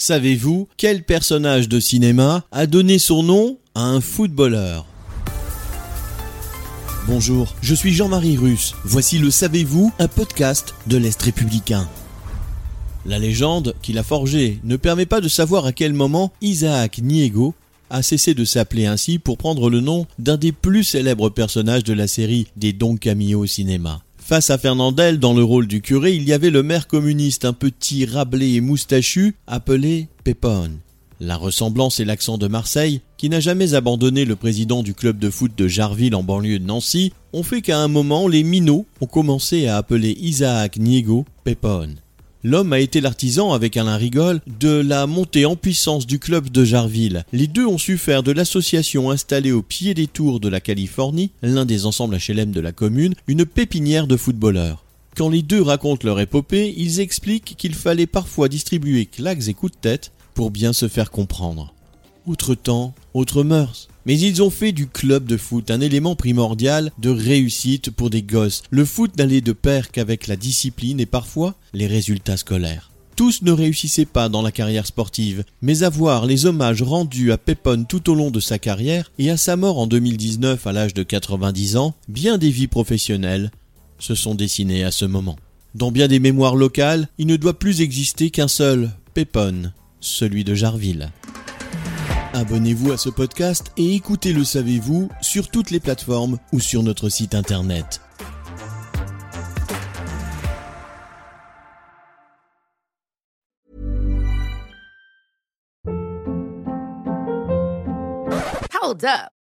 Savez-vous quel personnage de cinéma a donné son nom à un footballeur? Bonjour, je suis Jean-Marie Russe. Voici le Savez-vous, un podcast de l'Est républicain. La légende qu'il a forgée ne permet pas de savoir à quel moment Isaac Niego a cessé de s'appeler ainsi pour prendre le nom d'un des plus célèbres personnages de la série des Don Camillo au cinéma. Face à Fernandel dans le rôle du curé, il y avait le maire communiste, un petit rablé et moustachu, appelé Pépone. La ressemblance et l'accent de Marseille, qui n'a jamais abandonné le président du club de foot de Jarville en banlieue de Nancy, ont fait qu'à un moment, les minots ont commencé à appeler Isaac Niego Pépone. L'homme a été l'artisan, avec Alain Rigol, de la montée en puissance du club de Jarville. Les deux ont su faire de l'association installée au pied des tours de la Californie, l'un des ensembles HLM de la commune, une pépinière de footballeurs. Quand les deux racontent leur épopée, ils expliquent qu'il fallait parfois distribuer claques et coups de tête pour bien se faire comprendre. Outre temps, autre mœurs. Mais ils ont fait du club de foot un élément primordial de réussite pour des gosses. Le foot n'allait de pair qu'avec la discipline et parfois les résultats scolaires. Tous ne réussissaient pas dans la carrière sportive, mais à voir les hommages rendus à Pépone tout au long de sa carrière et à sa mort en 2019 à l'âge de 90 ans, bien des vies professionnelles se sont dessinées à ce moment. Dans bien des mémoires locales, il ne doit plus exister qu'un seul Pépone, celui de Jarville. Abonnez-vous à ce podcast et écoutez Le Savez-vous sur toutes les plateformes ou sur notre site internet. Hold up.